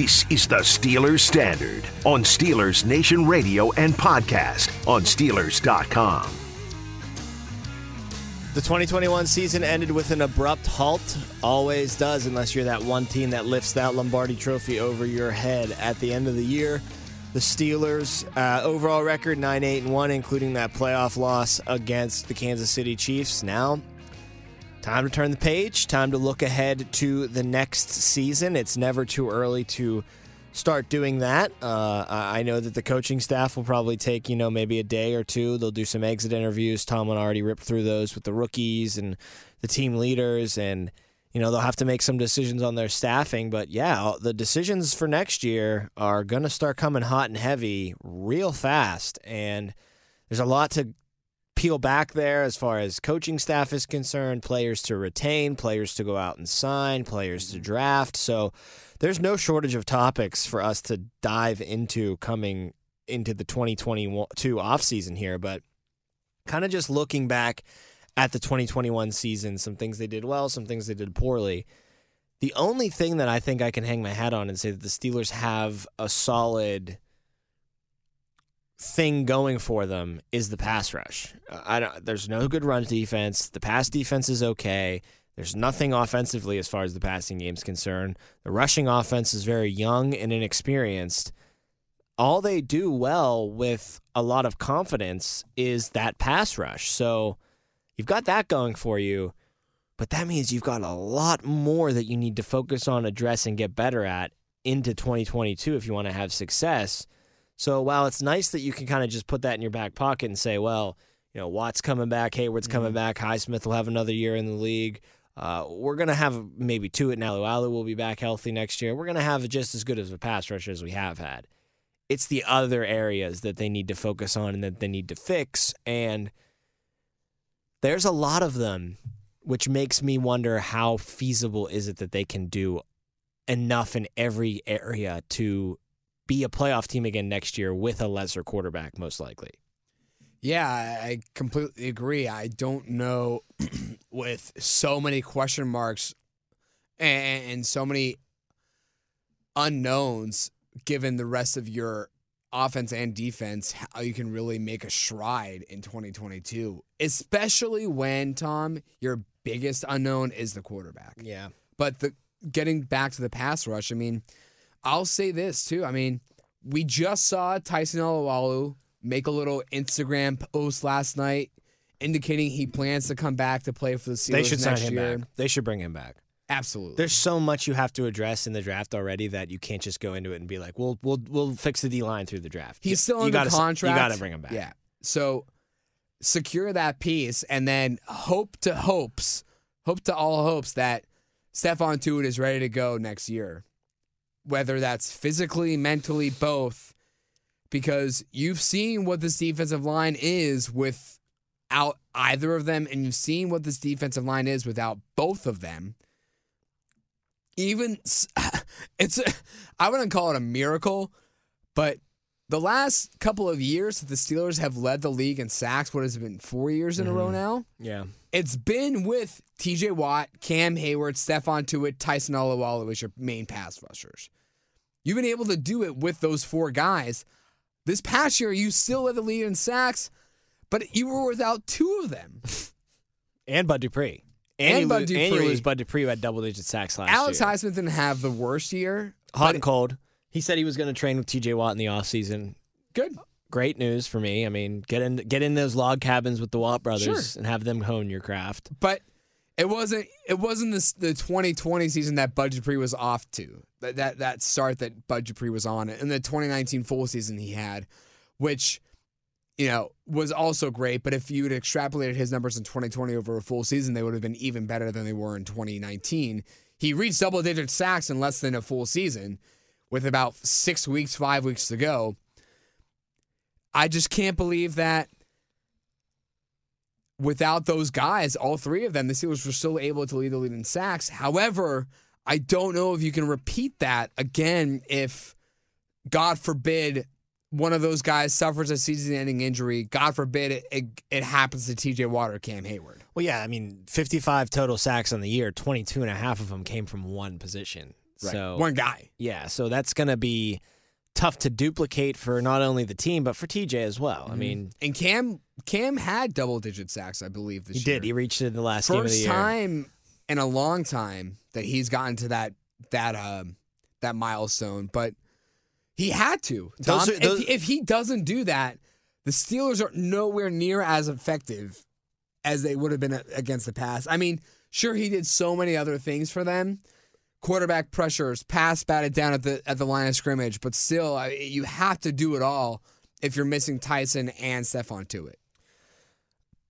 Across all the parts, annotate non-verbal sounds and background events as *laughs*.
This is the Steelers Standard on Steelers Nation Radio and podcast on Steelers.com. The 2021 season ended with an abrupt halt. Always does, unless you're that one team that lifts that Lombardi trophy over your head at the end of the year. The Steelers' uh, overall record 9 8 and 1, including that playoff loss against the Kansas City Chiefs. Now, time to turn the page, time to look ahead to the next season. It's never too early to start doing that. Uh, I know that the coaching staff will probably take, you know, maybe a day or two. They'll do some exit interviews. Tomlin already ripped through those with the rookies and the team leaders and you know they'll have to make some decisions on their staffing but yeah the decisions for next year are going to start coming hot and heavy real fast and there's a lot to peel back there as far as coaching staff is concerned players to retain players to go out and sign players to mm-hmm. draft so there's no shortage of topics for us to dive into coming into the 2022 offseason here but kind of just looking back at the 2021 season, some things they did well, some things they did poorly. The only thing that I think I can hang my hat on and say that the Steelers have a solid thing going for them is the pass rush. I don't, there's no good run defense. The pass defense is okay. There's nothing offensively as far as the passing game is concerned. The rushing offense is very young and inexperienced. All they do well with a lot of confidence is that pass rush. So you've got that going for you, but that means you've got a lot more that you need to focus on, address, and get better at into 2022 if you want to have success. So while it's nice that you can kind of just put that in your back pocket and say, well, you know, Watt's coming back, Hayward's coming Mm-hmm. back, Highsmith will have another year in the league. Uh, we're going to have maybe Tuitt and Alualu will be back healthy next year. We're going to have just as good as a pass rusher as we have had. It's the other areas that they need to focus on and that they need to fix. And there's a lot of them, which makes me wonder how feasible is it that they can do enough in every area to be a playoff team again next year with a lesser quarterback, most likely. Yeah, I completely agree. I don't know *clears throat* with so many question marks and, and so many unknowns given the rest of your offense and defense how you can really make a stride in 2022, especially when Tom your biggest unknown is the quarterback. Yeah. But the getting back to the pass rush, I mean, I'll say this too. I mean, we just saw Tyson Alualu make a little Instagram post last night indicating he plans to come back to play for the Steelers They should sign him year. back. They should bring him back. Absolutely. There's so much you have to address in the draft already that you can't just go into it and be like, "We'll we'll we'll fix the D line through the draft." He's still under gotta, contract. You got to bring him back. Yeah. So secure that piece and then hope to hopes, hope to all hopes that Stephon Tuitt is ready to go next year. Whether that's physically, mentally, both. Because you've seen what this defensive line is without either of them, and you've seen what this defensive line is without both of them. Even *laughs* it's I wouldn't call it a miracle, but the last couple of years that the Steelers have led the league in sacks, what has it been four years in a row mm-hmm. now? Yeah. It's been with T.J. Watt, Cam Hayward, Stephon Tuitt, Tyson Alualu as your main pass rushers. You've been able to do it with those four guys. This past year, you still led the lead in sacks, but you were without two of them. *laughs* And Bud Dupree. And you Bud lose- And you Dupree. lose Bud Dupree who had double digit sacks last Alex year. Alex Highsmith didn't have the worst year. Hot and cold. He said he was going to train with TJ Watt in the offseason. Good. Great news for me. I mean, get in get in those log cabins with the Watt brothers Sure. and have them hone your craft. But it wasn't it wasn't this the 2020 season that Bud Dupree was off to. That that that start that Bud Dupree was on and the 2019 full season he had, which you know was also great. But if you had extrapolated his numbers in 2020 over a full season, they would have been even better than they were in 2019. He reached double digit sacks in less than a full season, with about six weeks, five weeks to go. I just can't believe that without those guys, all three of them, the Steelers were still able to lead the lead in sacks. However, I don't know if you can repeat that again if, God forbid, one of those guys suffers a season-ending injury. God forbid it, it, it happens to T.J. Watt or Cam Hayward. Well, yeah, I mean, 55 total sacks on the year, 22 and a half of them came from one position. So One guy. yeah, so that's going to be tough to duplicate for not only the team but for TJ as well. Mm-hmm. I mean, And Cam Cam had double digit sacks, I believe, this he year. did. He reached it in the last game of the First year. time in a long time that he's gotten to that that um that milestone, but he had to. Those Tom, are- those- if, if he doesn't do that, the Steelers are nowhere near as effective as they would have been against the pass. I mean, sure he did so many other things for them. Quarterback pressures, pass batted down at the at the line of scrimmage, but still, I, you have to do it all if you're missing Tyson and Stephon it.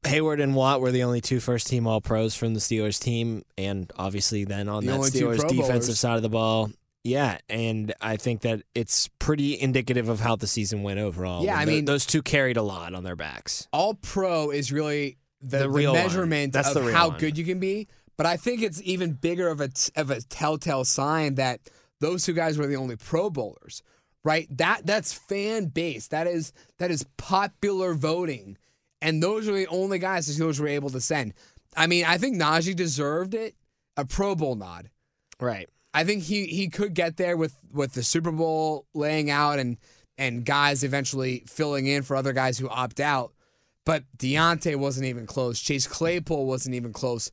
Hayward and Watt were the only two first team All Pros from the Steelers team, and obviously then on The that Steelers defensive side of the ball. Yeah, and I think that it's pretty indicative of how the season went overall. Yeah, I mean- those two carried a lot on their backs. all pro is really the, The the real one. measurement That's of the real how one. good you can be. But I think it's even bigger of a t- of a telltale sign that those two guys were the only Pro Bowlers, right? That that's fan base. That is that is popular voting, and those are the only guys the Steelers were able to send. I mean, I think Najee deserved it, a Pro Bowl nod. Right. I think he he could get there with with the Super Bowl laying out and and guys eventually filling in for other guys who opt out. But Diontae wasn't even close. Chase Claypool wasn't even close.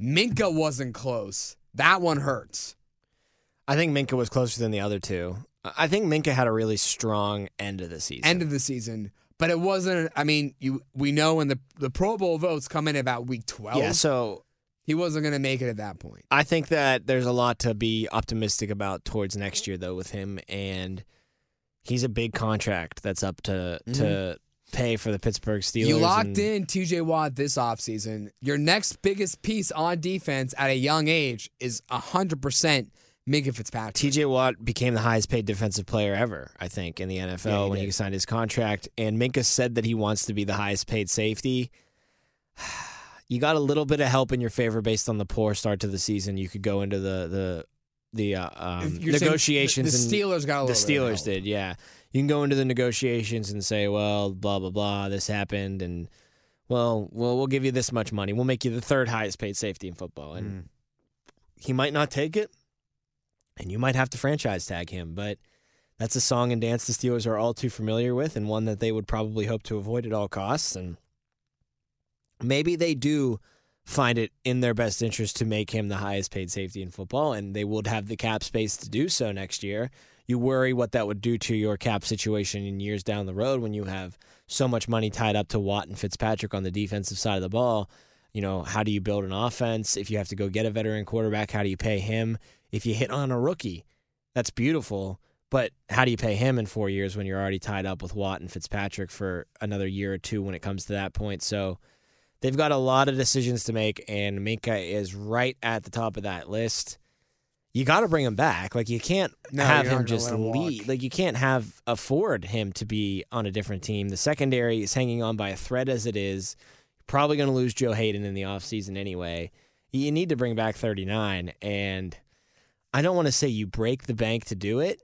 Minkah wasn't close. That one hurts. I think Minkah was closer than the other two. I think Minkah had a really strong end of the season. End of the season. But it wasn't I mean, you we know when the the Pro Bowl votes come in about week twelve. yeah, so he wasn't gonna make it at that point. I think that there's a lot to be optimistic about towards next year, though, with him, and he's a big contract that's up to to mm-hmm. Pay for the Pittsburgh Steelers. You locked and- in TJ Watt this offseason. Your next biggest piece on defense at a young age is 100% Minkah Fitzpatrick. TJ Watt became the highest paid defensive player ever, I think, in the NFL Yeah, he when did. he signed his contract. And Minkah said that he wants to be the highest paid safety. *sighs* You got a little bit of help in your favor based on the poor start to the season. You could go into the the the uh, um, If you're saying negotiations. The, the Steelers got a the little bit of Steelers did, yeah. You can go into the negotiations and say, well, blah blah blah, this happened, and well, well, we'll give you this much money. We'll make you the third highest paid safety in football, and Mm. he might not take it, and you might have to franchise tag him. But that's a song and dance the Steelers are all too familiar with, and one that they would probably hope to avoid at all costs. And maybe they do find it in their best interest to make him the highest paid safety in football, and they would have the cap space to do so next year. You worry what that would do to your cap situation in years down the road when you have so much money tied up to Watt and Fitzpatrick on the defensive side of the ball. You know, how do you build an offense? If you have to go get a veteran quarterback, how do you pay him? If you hit on a rookie, that's beautiful. But how do you pay him in four years when you're already tied up with Watt and Fitzpatrick for another year or two when it comes to that point? So they've got a lot of decisions to make, and Minkah is right at the top of that list. You got to bring him back. Like you can't No, have him just him walk. leave. Like you can't have afford him to be on a different team. The secondary is hanging on by a thread as it is. Probably going to lose Joe Haden in the offseason anyway. You need to bring back 39 and I don't want to say you break the bank to do it,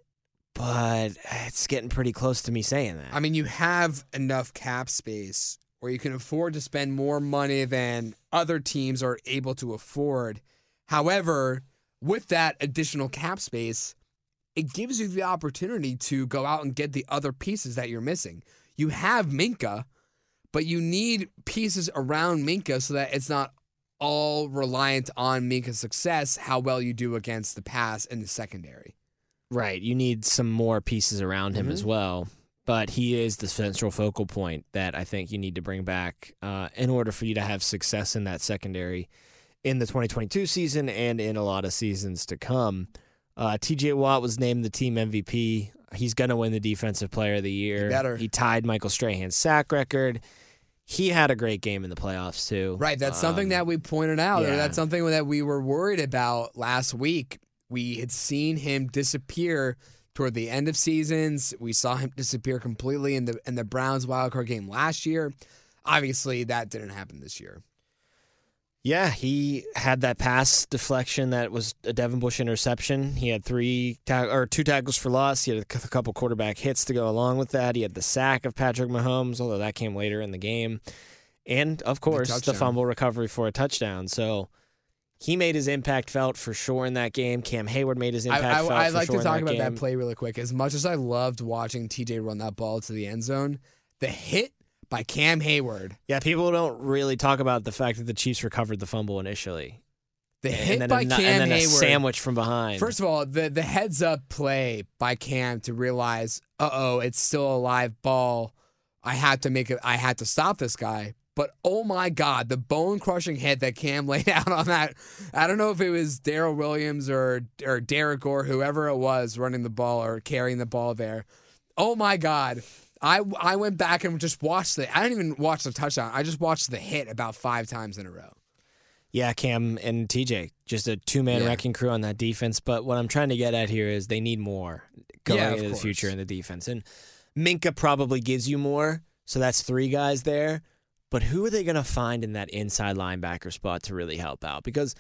but it's getting pretty close to me saying that. I mean, you have enough cap space where you can afford to spend more money than other teams are able to afford. However, with that additional cap space, it gives you the opportunity to go out and get the other pieces that you're missing. You have Minkah, but you need pieces around Minkah so that it's not all reliant on Minkah's success, how well you do against the pass and the secondary. Right. You need some more pieces around him as well. But he is the central focal point that I think you need to bring back uh, in order for you to have success in that secondary in the 2022 season and in a lot of seasons to come. Uh, TJ Watt was named the team MVP. He's going to win the Defensive Player of the Year. better. He tied Michael Strahan's sack record. He had a great game in the playoffs, too. Right. That's something Um, that we pointed out. or yeah. That's something that we were worried about last week. We had seen him disappear toward the end of seasons. We saw him disappear completely in the in the Browns wildcard game last year. Obviously, that didn't happen this year. Yeah, he had that pass deflection that was a Devin Bush interception. He had three ta- or two tackles for loss. He had a c- couple quarterback hits to go along with that. He had the sack of Patrick Mahomes, although that came later in the game, and of course the, touchdown. fumble recovery for a touchdown. So he made his impact felt for sure in that game. Cam Hayward made his I, impact felt. I, I'd for like sure to talk in about game. that play really quick. As much as I loved watching TJ run that ball to the end zone, the hit by Cam Hayward, Yeah, people don't really talk about the fact that the Chiefs recovered the fumble initially, the and hit then by a, Cam and then a Hayward, sandwich from behind. First of all, the the heads up play by Cam to realize, uh oh, it's still a live ball. I had to make it. I had to stop this guy. But oh my God, the bone crushing hit that Cam *laughs* laid out on that. I don't know if it was Darrel Williams or or Derek or whoever it was running the ball or carrying the ball there. Oh my God. I, I went back and just watched the. I didn't even watch the touchdown. I just watched the hit about five times in a row. Yeah, Cam and TJ, just a two man Yeah. wrecking crew on that defense. But what I'm trying to get at here is they need more going Yeah, into the future in the defense. And Minkah probably gives you more. So that's three guys there. But who are they going to find in that inside linebacker spot to really help out? Because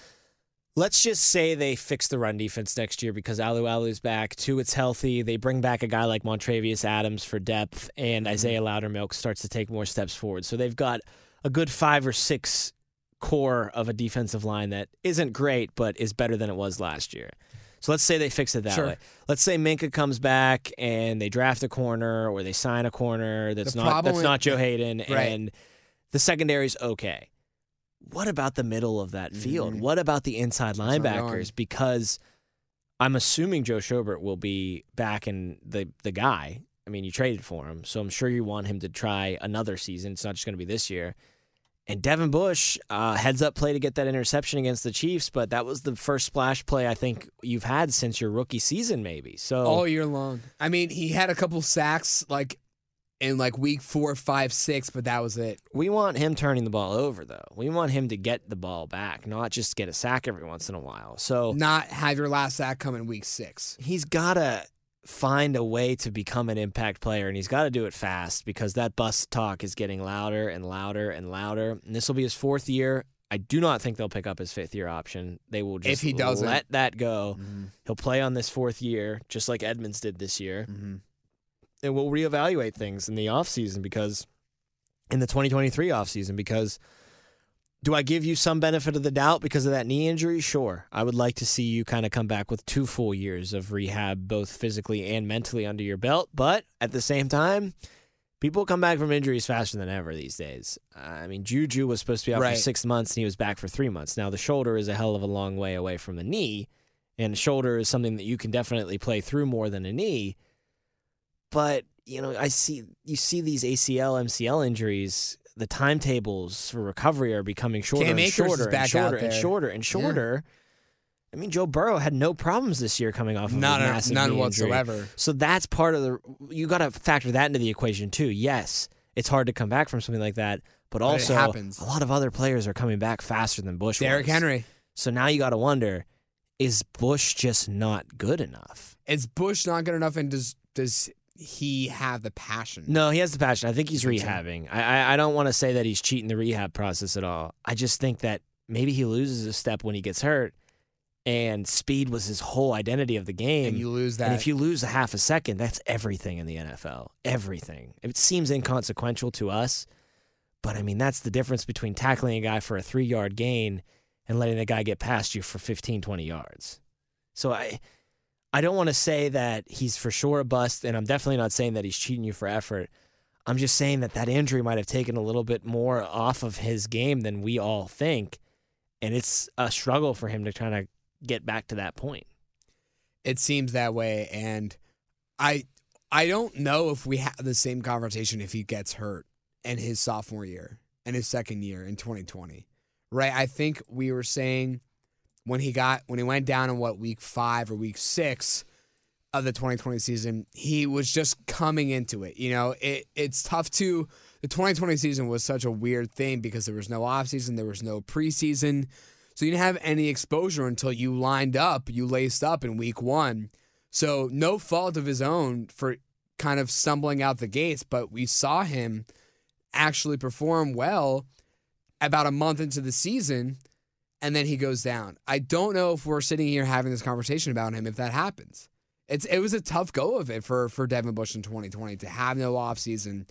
let's just say they fix the run defense next year because Alualu's back. Two, it's healthy. They bring back a guy like Montravius Adams for depth, and mm-hmm. Isaiah Loudermilk starts to take more steps forward. So they've got a good five or six core of a defensive line that isn't great, but is better than it was last year. So let's say they fix it that Sure. way. Let's say Minkah comes back and they draft a corner or they sign a corner that's The not that's not Joe Haden Right. and the secondary's okay. What about the middle of that field? Mhm. What about the inside linebackers? Because I'm assuming Joe Schobert will be back in the the guy. I mean, you traded for him, so I'm sure you want him to try another season. It's not just going to be this year. And Devin Bush, uh, heads up play to get that interception against the Chiefs, but that was the first splash play I think you've had since your rookie season, maybe. So all year long. I mean, he had a couple sacks like in like week four, five, six, but that was it. we want him turning the ball over, though. We want him to get the ball back, not just get a sack every once in a while. So Not have your last sack come in week six. he's got to find a way to become an impact player, and he's got to do it fast because that bus talk is getting louder and louder and louder. And this will be his fourth year. I do not think they'll pick up his fifth year option. They will just If he doesn't. let that go. Mm-hmm. He'll play on this fourth year, just like Edmonds did this year. Mm-hmm. And we'll reevaluate things in the offseason because in the 2023 offseason because do I give you some benefit of the doubt because of that knee injury? Sure. I would like to see you kind of come back with two full years of rehab, both physically and mentally under your belt. But at the same time, people come back from injuries faster than ever these days. I mean, Juju was supposed to be out Right. for six months and he was back for three months. Now, the shoulder is a hell of a long way away from the knee, and the shoulder is something that you can definitely play through more than a knee. But you know, I see you see these ACL, MCL injuries. The timetables for recovery are becoming shorter and Akers is shorter and shorter and shorter and shorter. I mean, Joe Burrow had no problems this year coming off of None, a massive none injury. whatsoever. So that's part of the. You got to factor that into the equation too. Yes, it's hard to come back from something like that, but it also a lot of other players are coming back faster than Bush. Derrick was. Henry. So now you got to wonder: Is Bush just not good enough? Is Bush not good enough, and does does he have the passion? No, he has the passion. I think he's rehabbing. I I, I don't want to say that he's cheating the rehab process at all. I just think that maybe he loses a step when he gets hurt, and speed was his whole identity of the game. and you lose that. And if you lose a half a second, that's everything in the NFL. Everything. It seems inconsequential to us, but I mean, that's the difference between tackling a guy for a three yard gain and letting the guy get past you for 15, 20 yards. So I. I don't want to say that he's for sure a bust, and I'm definitely not saying that he's cheating you for effort. I'm just saying that that injury might have taken a little bit more off of his game than we all think, and it's a struggle for him to kind of get back to that point. it seems that way, and I I don't know if we have the same conversation if he gets hurt in his sophomore year and his second year in 2020. Right? I think we were saying when he got when he went down in what week 5 or week 6 of the 2020 season, he was just coming into it. You know, it it's tough to the 2020 season was such a weird thing because there was no offseason, there was no preseason. So you didn't have any exposure until you lined up, you laced up in week 1. So no fault of his own for kind of stumbling out the gates, but we saw him actually perform well about a month into the season and then he goes down. I don't know if we're sitting here having this conversation about him if that happens. It's it was a tough go of it for for Devin Bush in 2020 to have no offseason.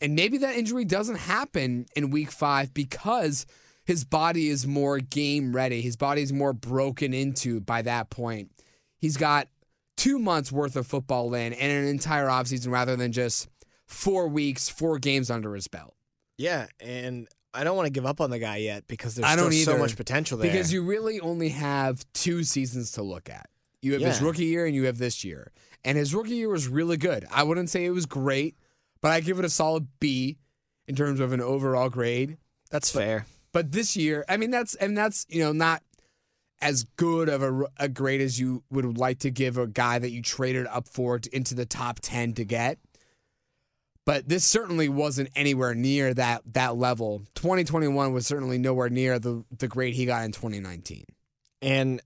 And maybe that injury doesn't happen in week 5 because his body is more game ready. His body is more broken into by that point. He's got two months worth of football in and an entire offseason rather than just four weeks, four games under his belt. Yeah, and I don't want to give up on the guy yet because there's I don't still so much potential there. Because you really only have two seasons to look at. You have his rookie year and you have this year. And his rookie year was really good. I wouldn't say it was great, but I give it a solid B in terms of an overall grade. that's fair. But this year, I mean, that's and that's you know not as good of a, a grade as you would like to give a guy that you traded up for into the top ten to get. But this certainly wasn't anywhere near that that level. 2021 was certainly nowhere near the the grade he got in 2019. And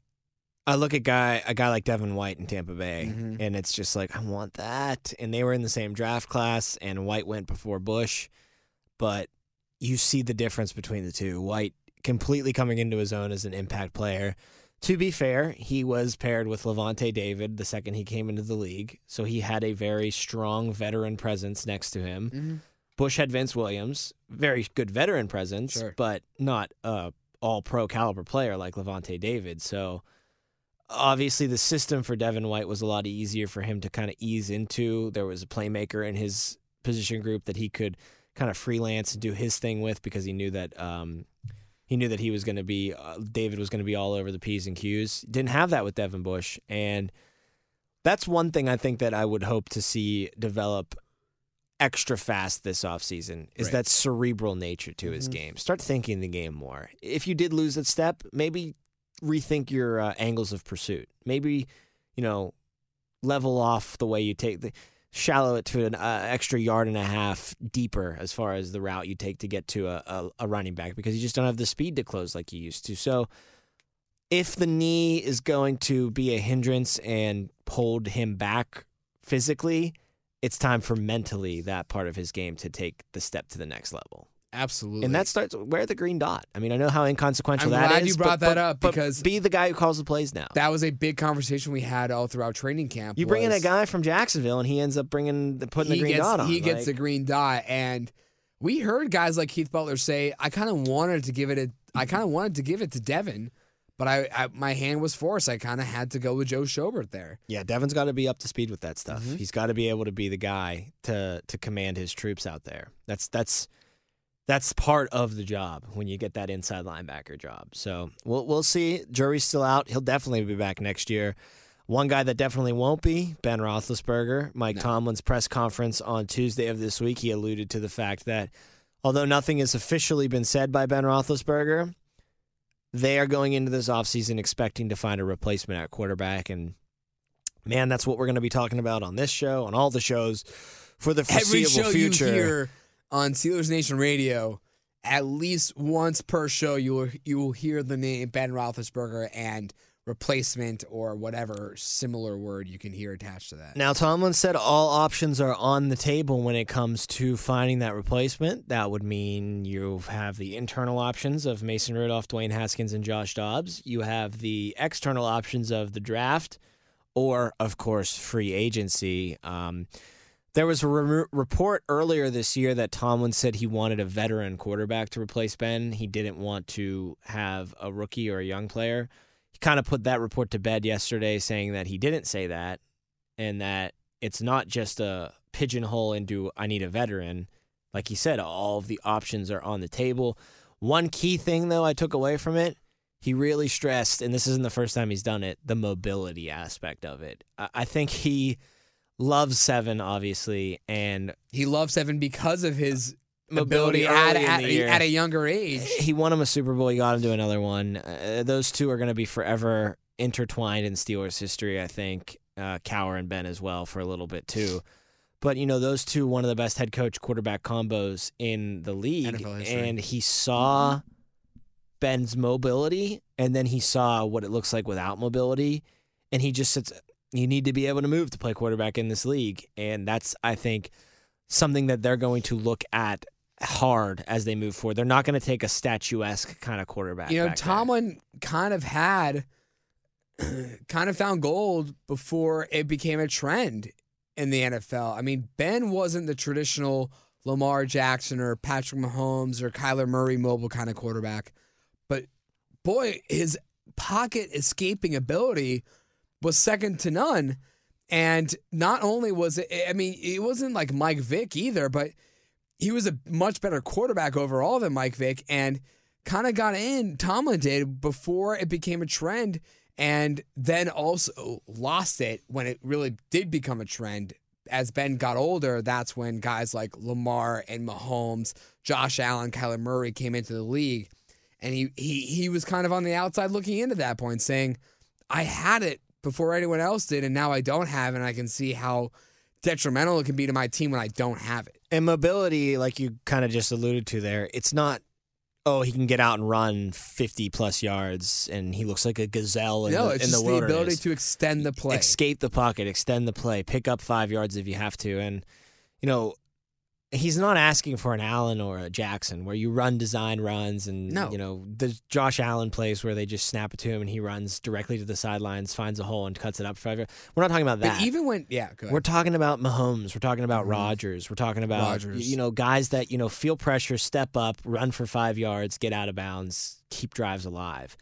I look at guy a guy like Devin White in Tampa Bay, Mhm. and it's just like I want that. And they were in the same draft class, and White went before Bush, but you see the difference between the two. White completely coming into his own as an impact player. To be fair, he was paired with Lavonte David the second he came into the league, so he had a very strong veteran presence next to him. Bush had Vince Williams, very good veteran presence, Sure. but not a all pro caliber player like Lavonte David. So obviously the system for Devin White was a lot easier for him to kind of ease into. There was a playmaker in his position group that he could kind of freelance and do his thing with because he knew that um, he knew that he was going to be uh, David was going to be all over the p's and q's. Didn't have that with Devin Bush, and that's one thing I think that I would hope to see develop extra fast this offseason is Right. that cerebral nature to his Mhm. game. Start thinking the game more. If you did lose that step, maybe rethink your uh, angles of pursuit. Maybe, you know, level off the way you take the shallow it to an uh, extra yard and a half deeper as far as the route you take to get to a, a, a running back because you just don't have the speed to close like you used to. So if the knee is going to be a hindrance and hold him back physically, it's time for mentally that part of his game to take the step to the next level. Absolutely. And that starts wear the green dot. I mean, I know how inconsequential that is. I'm that glad is, you but- brought that but- up but because- be the guy who calls the plays now. that was a big conversation we had all throughout training camp. you bring in a guy from Jacksonville, and he ends up bringing the putting the green gets, dot on. Him. He gets the green dot, and we heard guys like Keith Butler say, "I kind of wanted to give it a, I kind of wanted to give it to Devin, but I, I my hand was forced. I kind of had to go with Joe Schobert there. Yeah, Devin's got to be up to speed with that stuff. Mhm. He's got to be able to be the guy to to command his troops out there. That's that's that's part of the job when you get that inside linebacker job. So we'll we'll see. Jury's still out. He'll definitely be back next year. One guy that definitely won't be Ben Roethlisberger. Mike No. Tomlin's press conference on Tuesday of this week, he alluded to the fact that although nothing has officially been said by Ben Roethlisberger, they are going into this offseason expecting to find a replacement at quarterback and man, that's what we're going to be talking about on this show, on all the shows for the foreseeable future. On Steelers Nation Radio, at least once per show, you will you will hear the name Ben Roethlisberger and replacement or whatever similar word you can hear attached to that. Now, Tomlin said all options are on the table when it comes to finding that replacement. That would mean you have the internal options of Mason Rudolph, Dwayne Haskins, and Josh Dobbs. You have the external options of the draft, or, of course, free agency. Um, there was a re- report earlier this year that Tomlin said he wanted a veteran quarterback to replace Ben. He didn't want to have a rookie or a young player. He kind of put that report to bed yesterday, saying that he didn't say that and that it's not just a pigeonhole into I need a veteran. Like he said, all of the options are on the table. One key thing, though, I took away from it, he really stressed, and this isn't the first time he's done it, the mobility aspect of it. I, I think he loves seven, obviously, and He loves Seven because of his Mobility at, at, at a younger age. he won him a Super Bowl. He got him to another one. Uh, those two are going to be forever intertwined in Steelers history. I think uh, Cowher and Ben as well for a little bit too. But you know, those two one of the best head coach quarterback combos in the league, and he saw Ben's mobility, and then he saw what it looks like without mobility, and he just said, "You need to be able to move to play quarterback in this league," and that's I think something that they're going to look at hard as they move forward. They're not going to take a statuesque kind of quarterback. You know, back there. Tomlin kind of had, *clears throat* kind of found gold before it became a trend in the NFL. I mean, Ben wasn't the traditional Lamar Jackson or Patrick Mahomes or Kyler Murray mobile kind of quarterback. But boy, his pocket escaping ability was second to none. And not only was it, I mean, it wasn't like Mike Vick either, but he was a much better quarterback overall than Mike Vick and kind of got in, Tomlin did, before it became a trend and then also lost it when it really did become a trend. As Ben got older, that's when guys like Lamar and Mahomes, Josh Allen, Kyler Murray came into the league. And he, he, he was kind of on the outside looking into that point, saying, I had it before anyone else did, and now I don't have and I can see how detrimental it can be to my team when I don't have it. And mobility, like you kind of just alluded to there, it's not. Oh, he can get out and run fifty plus yards, and he looks like a gazelle in no, the, it's in just the the, ability to extend the play. escape the pocket, extend the play, pick up five yards if you have to, and you know he's not asking for an Allen or a Jackson where you run design runs and No. you know the Josh Allen plays where they just snap it to him and he runs directly to the sidelines, finds a hole and cuts it up for five. We're not talking about that. but even when, yeah. We're talking about Mahomes. We're talking about Mhm. Rodgers. We're talking about Rodgers. y- you know guys that you know feel pressure, step up, run for five yards, get out of bounds, keep drives alive.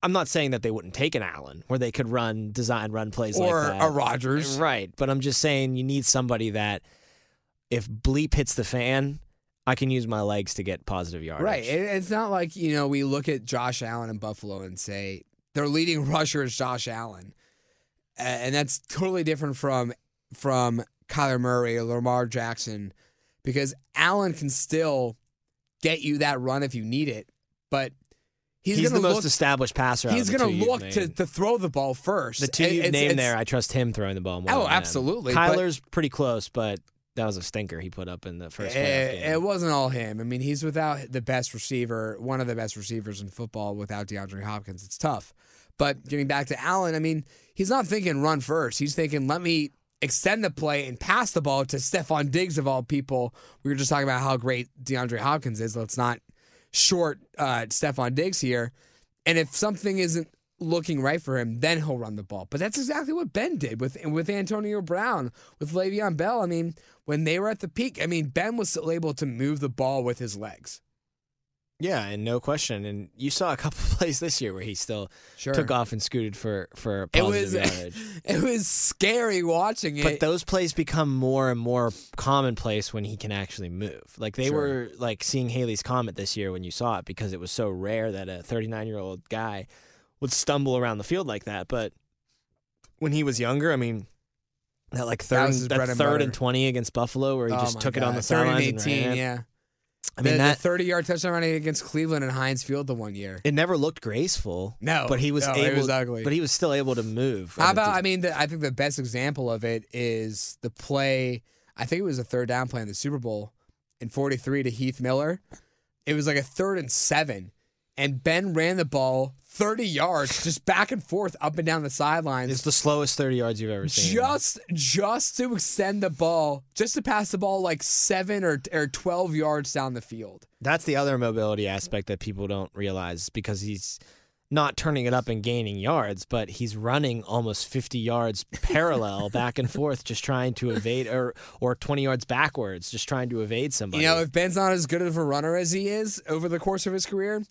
I'm not saying that they wouldn't take an Allen where they could run design run plays or like that. a Rodgers. Right, but I'm just saying you need somebody that if bleep hits the fan, I can use my legs to get positive yardage. Right. It, it's not like, you know, we look at Josh Allen in Buffalo and say their leading *laughs* rusher is Josh Allen. And that's totally different from from Kyler Murray or Lamar Jackson because Allen can still get you that run if you need it, but he's, He's, the most look established passer. he's going to look to, to throw the ball first. the two it's- named there. I trust him throwing the ball more. Oh, absolutely, Kyler's pretty close, but that was a stinker he put up in the first It, game. Eh, it wasn't all him. I mean, he's without the best receiver, one of the best receivers in football without DeAndre Hopkins. It's tough. But getting back to Allen, I mean, he's not thinking run first. He's thinking, let me extend the play and pass the ball to Stefon Diggs of all people. We were just talking about how great DeAndre Hopkins is. Let's not short uh, Stefon Diggs here. And if something isn't looking right for him, then he'll run the ball. But that's exactly what Ben did with with Antonio Brown, with Le'Veon Bell. I mean, when they were at the peak, I mean, Ben was still able to move the ball with his legs. yeah, and no question. And you saw a couple *laughs* plays this year where he still Sure. took off and scooted for for it positive was *laughs* yardage. it was scary watching it. But those plays become more and more commonplace when he can actually move. Like they Sure. were like seeing Halley's Comet this year when you saw it because it was so rare that a 39 year old guy would stumble around the field like that. But when he was younger, I mean, that like third, his that and third butter. and 20 against Buffalo where he Oh just took it on the 30 and sidelines and ran. yeah. I mean the, that 30 yard touchdown running against Cleveland and Heinz Field the one year. it never looked graceful. No, but he was no, able. Was ugly. But he was still able to move. How about? I mean, the, I think the best example of it is the play. I think it was a third down play in the Super Bowl in 43 to Heath Miller. It was like a third and seven, and Ben ran the ball 30 yards just back and forth up and down the sidelines. it's the slowest 30 yards you've ever seen. just just to extend the ball, just to pass the ball like seven or or twelve yards down the field. That's the other mobility aspect that people don't realize because he's not turning it up and gaining yards, but he's running almost 50 yards parallel *laughs* back and forth, just trying to evade, or or 20 yards backwards, just trying to evade somebody. You know, if Ben's not as good of a runner as he is over the course of his career,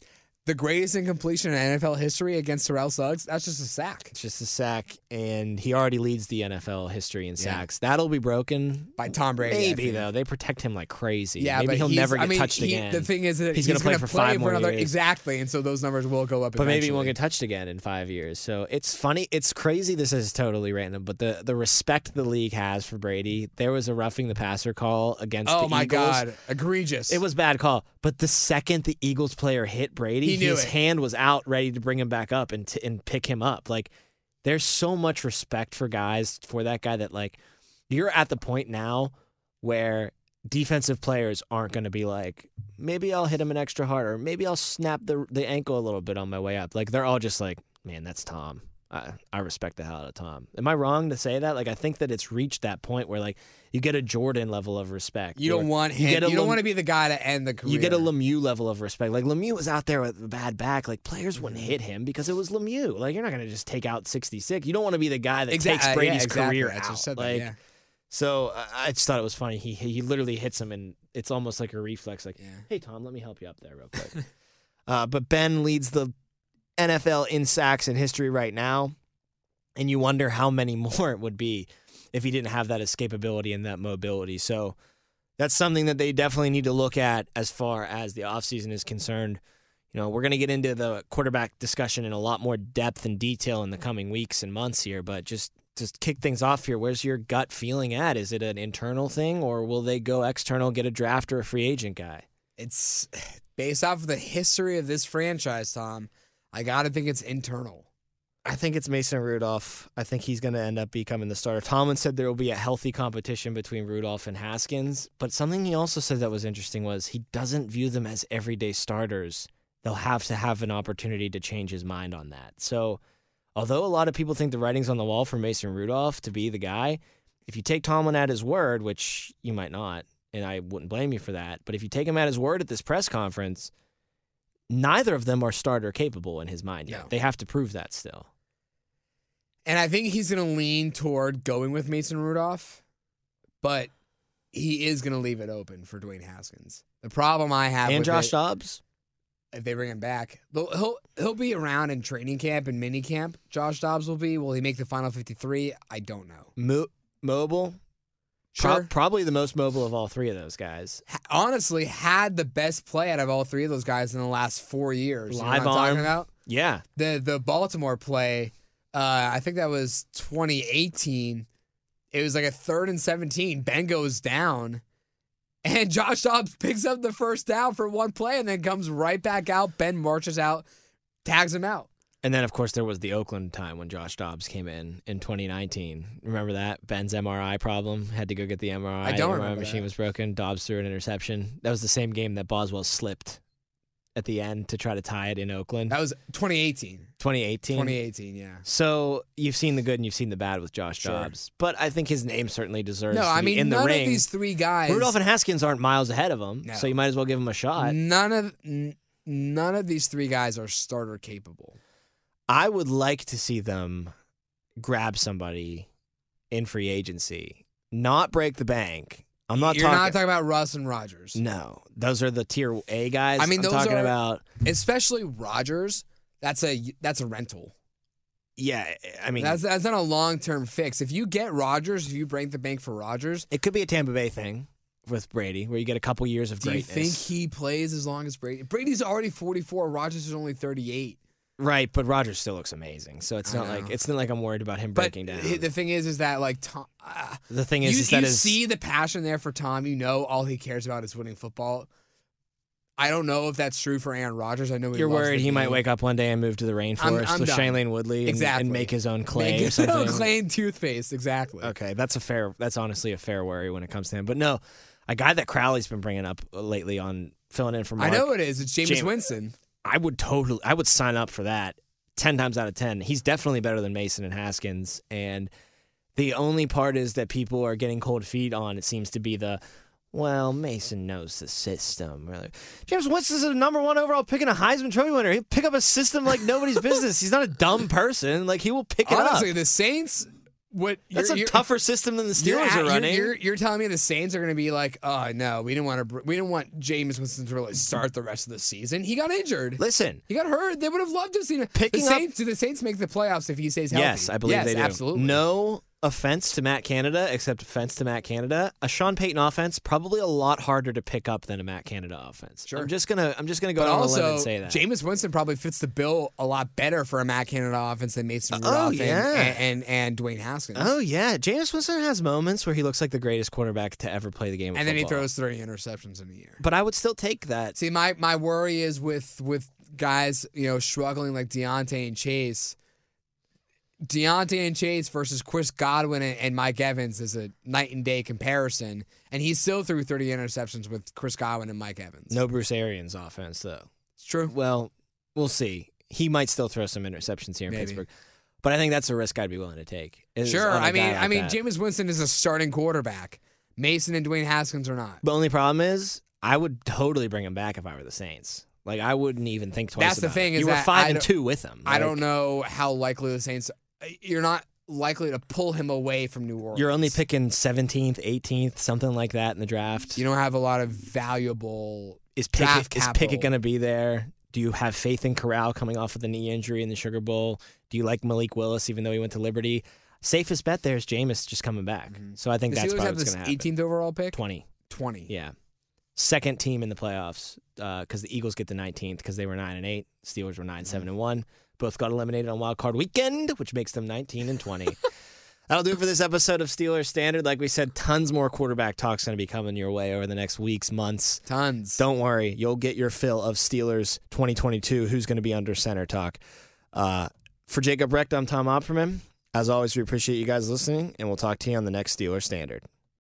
the greatest incompletion in NFL history against Terrell Suggs, that's just a sack it's just a sack, and he already leads the NFL history in Yeah. sacks. That'll be broken. by Tom Brady. Maybe though, they protect him like crazy. Yeah, maybe he'll never get I mean, touched he- again. The thing is that He's he's, gonna play gonna for five more another years. exactly, and so those numbers will go up. But maybe he won't get touched again in five years. So it's funny. It's crazy. This is totally random, but the the respect the league has for Brady. There was a roughing the passer call against oh the Eagles. Oh my Eagles. God, egregious! It was bad call, but the second the Eagles player hit Brady, He knew his it. hand was out, ready to bring him back up and t- and pick him up. Like, there's so much respect for guys for that guy that like you're at the point now where defensive players aren't going to be like, maybe I'll hit him an extra hard, or maybe I'll snap the the ankle a little bit on my way up. Like they're all just like, man, that's Tom. I, I respect the hell out of Tom. Am I wrong to say that? Like I think that it's reached that point where like you get a Jordan level of respect. you don't want you him. a You don't Lam- want to be the guy to end the career. you get a Lemieux level of respect. Like Lemieux was out there with a bad back. Like players wouldn't hit him because it was Lemieux. Like you're not gonna just take out 66. You don't want to be the guy that takes uh, yeah, Brady's exactly. career I just out. that, like yeah. so, I- I just thought it was funny. He he literally hits him, and it's almost like a reflex. Like, Yeah. hey Tom, let me help you up there real quick. *laughs* uh, but Ben leads the NFL in sacks in history right now, and you wonder how many *laughs* more it would be if he didn't have that escapability and that mobility. So that's something that they definitely need to look at as far as the offseason is concerned. You know, we're going to get into the quarterback discussion in a lot more depth and detail in the coming weeks and months here, but just just kick things off here. Where's your gut feeling at? Is it an internal thing or will they go external, get a draft or a free agent guy? It's *sighs* based off of the history of this franchise, Tom. I got to think it's internal. I think it's Mason Rudolph. I think he's going to end up becoming the starter. Tomlin said there will be a healthy competition between Rudolph and Haskins, but something he also said that was interesting was he doesn't view them as everyday starters. They'll have to have an opportunity to change his mind on that. So, although a lot of people think the writing's on the wall for Mason Rudolph to be the guy, if you take Tomlin at his word, which you might not, and I wouldn't blame you for that, but if you take him at his word at this press conference, neither of them are starter capable in his mind yet. No. They have to prove that still. And I think he's going to lean toward going with Mason Rudolph, but he is going to leave it open for Dwayne Haskins. The problem I have And with Josh it- Dobbs? if they bring him back, he'll he'll be around in training camp and mini camp. Josh Dobbs will be. Will he make the final fifty three? I don't know. Mo- mobile? Pro- Sure. probably the most mobile of all three of those guys. Honestly, had the best play out of all three of those guys in the last four years. You know Live what I'm arm. talking about Yeah. the the Baltimore play. Uh, I think that was 2018. It was like a third and 17. Ben goes down, and *laughs* Josh Dobbs picks up the first down for one play, and then comes right back out. Ben marches out, tags him out. And then, of course, there was the Oakland time when Josh Dobbs came in in 2019. Remember that? Ben's MRI problem. Had to go get the MRI. I don't The MRI remember machine that. was broken. Dobbs threw an interception. That was the same game that Boswell slipped at the end to try to tie it in Oakland. That was 2018. 2018. 2018, yeah. So you've seen the good and you've seen the bad with Josh Sure. Dobbs. But I think his name certainly deserves No, to I be mean in the none ring. of these three guys. Rudolph and Haskins aren't miles ahead of him, No. so you might as well give him a shot. None of none of these three guys are starter capable. I would like to see them grab somebody in free agency, not break the bank. I'm not You're talking. not talking about Russ and Rodgers, no, those are the tier A guys. I mean, I'm those talking are- about. especially Rodgers. That's a that's a rental. Yeah, I mean, That's that's not a long term fix. If you get Rodgers, if you break the bank for Rodgers, it could be a Tampa Bay thing with Brady, where you get a couple years of do you think he plays as long as Brady? Brady's already 44. Rodgers is only 38. Right, but Rodgers still looks amazing, so it's I not know. like it's not like I'm worried about him But breaking down. the thing is, is that like Tom, uh, the thing you, is, is that you his- see the passion there for Tom. You know, all he cares about is winning football. I don't know if that's true for Aaron Rodgers. I know You're worried he might wake up one day and move to the rainforest I'm with done. Shailene Woodley and, Exactly. and make his own clay Make or his own something. clay and toothpaste. Exactly. Okay, that's a fair. That's honestly a fair worry when it comes to him. But no, a guy that Crowley's been bringing up lately on filling in for Mark. I know it is. It's Jameis, Jame- Winston. I would totally. I would sign up for that ten times out of ten. He's definitely better than Mason and Haskins. And the only part is that people are getting cold feet on. It seems to be the. Well, Mason knows the system. Really. Jameis Winston's a number one overall pick and a Heisman Trophy winner. He'll pick up a system like nobody's *laughs* business. He's not a dumb person. Like he will pick it Honestly, up. the Saints. What That's a tougher system than the Steelers at- are running. You're, you're, you're telling me the Saints are going to be like, oh no, we didn't want to, we didn't want Jameis Winston to really start the rest of the season. He got injured. Listen, He got hurt. They would have loved to see him. Picking the up- Saints, do the Saints make the playoffs if he stays healthy? Yes, I believe yes, they do. Absolutely. No offense to Matt Canada, except offense to Matt Canada. A Sean Payton offense probably a lot harder to pick up than a Matt Canada offense. Sure. I'm just gonna I'm just gonna go But out on a limb and say that. Jameis Winston probably fits the bill a lot better for a Matt Canada offense than Mason Oh, Rudolph yeah. and, and, and Dwayne Haskins. oh yeah, Jameis Winston has moments where he looks like the greatest quarterback to ever play the game. Of and then he throws three interceptions in a year. But I would still take that. See, my my worry is with with guys, you know, struggling like Diontae and Chase. Diontae and Chase versus Chris Godwin and, and Mike Evans is a night and day comparison, and he still threw 30 interceptions with Chris Godwin and Mike Evans. No Bruce Arians offense though. it's true. Well, we'll see. He might still throw some interceptions here in Maybe. Pittsburgh. But I think that's a risk I'd be willing to take. Sure. I mean, like I mean, that. Jameis Winston is a starting quarterback. Mason and Dwayne Haskins are not. The only problem is, I would totally bring him back if I were the Saints. Like I wouldn't even think twice. That's the thing It. is you were five and two with him. I don't know how likely the Saints. You're not likely to pull him away from New Orleans. You're only picking 17th, 18th, something like that in the draft. You don't have a lot of valuable is Pickett draft is capital. Pickett going to be there? Do you have faith in Corral coming off of the knee injury in the Sugar Bowl? Do you like Malik Willis even though he went to Liberty? Safest bet there is Jameis just coming back. Mm-hmm. So I think that's probably what's going to happen. 18th overall pick. 20. 20. Yeah. Second team in the playoffs uh, because the Eagles get the 19th because they were 9 and 8. Steelers were 9 mm-hmm. 7 and 1. Both got eliminated on wild card weekend, which makes them 19 and 20. *laughs* That'll do it for this episode of Steelers Standard. Like we said, tons more quarterback talk's going to be coming your way over the next weeks, months. Tons. Don't worry, you'll get your fill of Steelers 2022. Who's going to be under center talk? Uh, for Jacob Recht, I'm Tom Opperman. As always, we appreciate you guys listening, and we'll talk to you on the next Steelers Standard.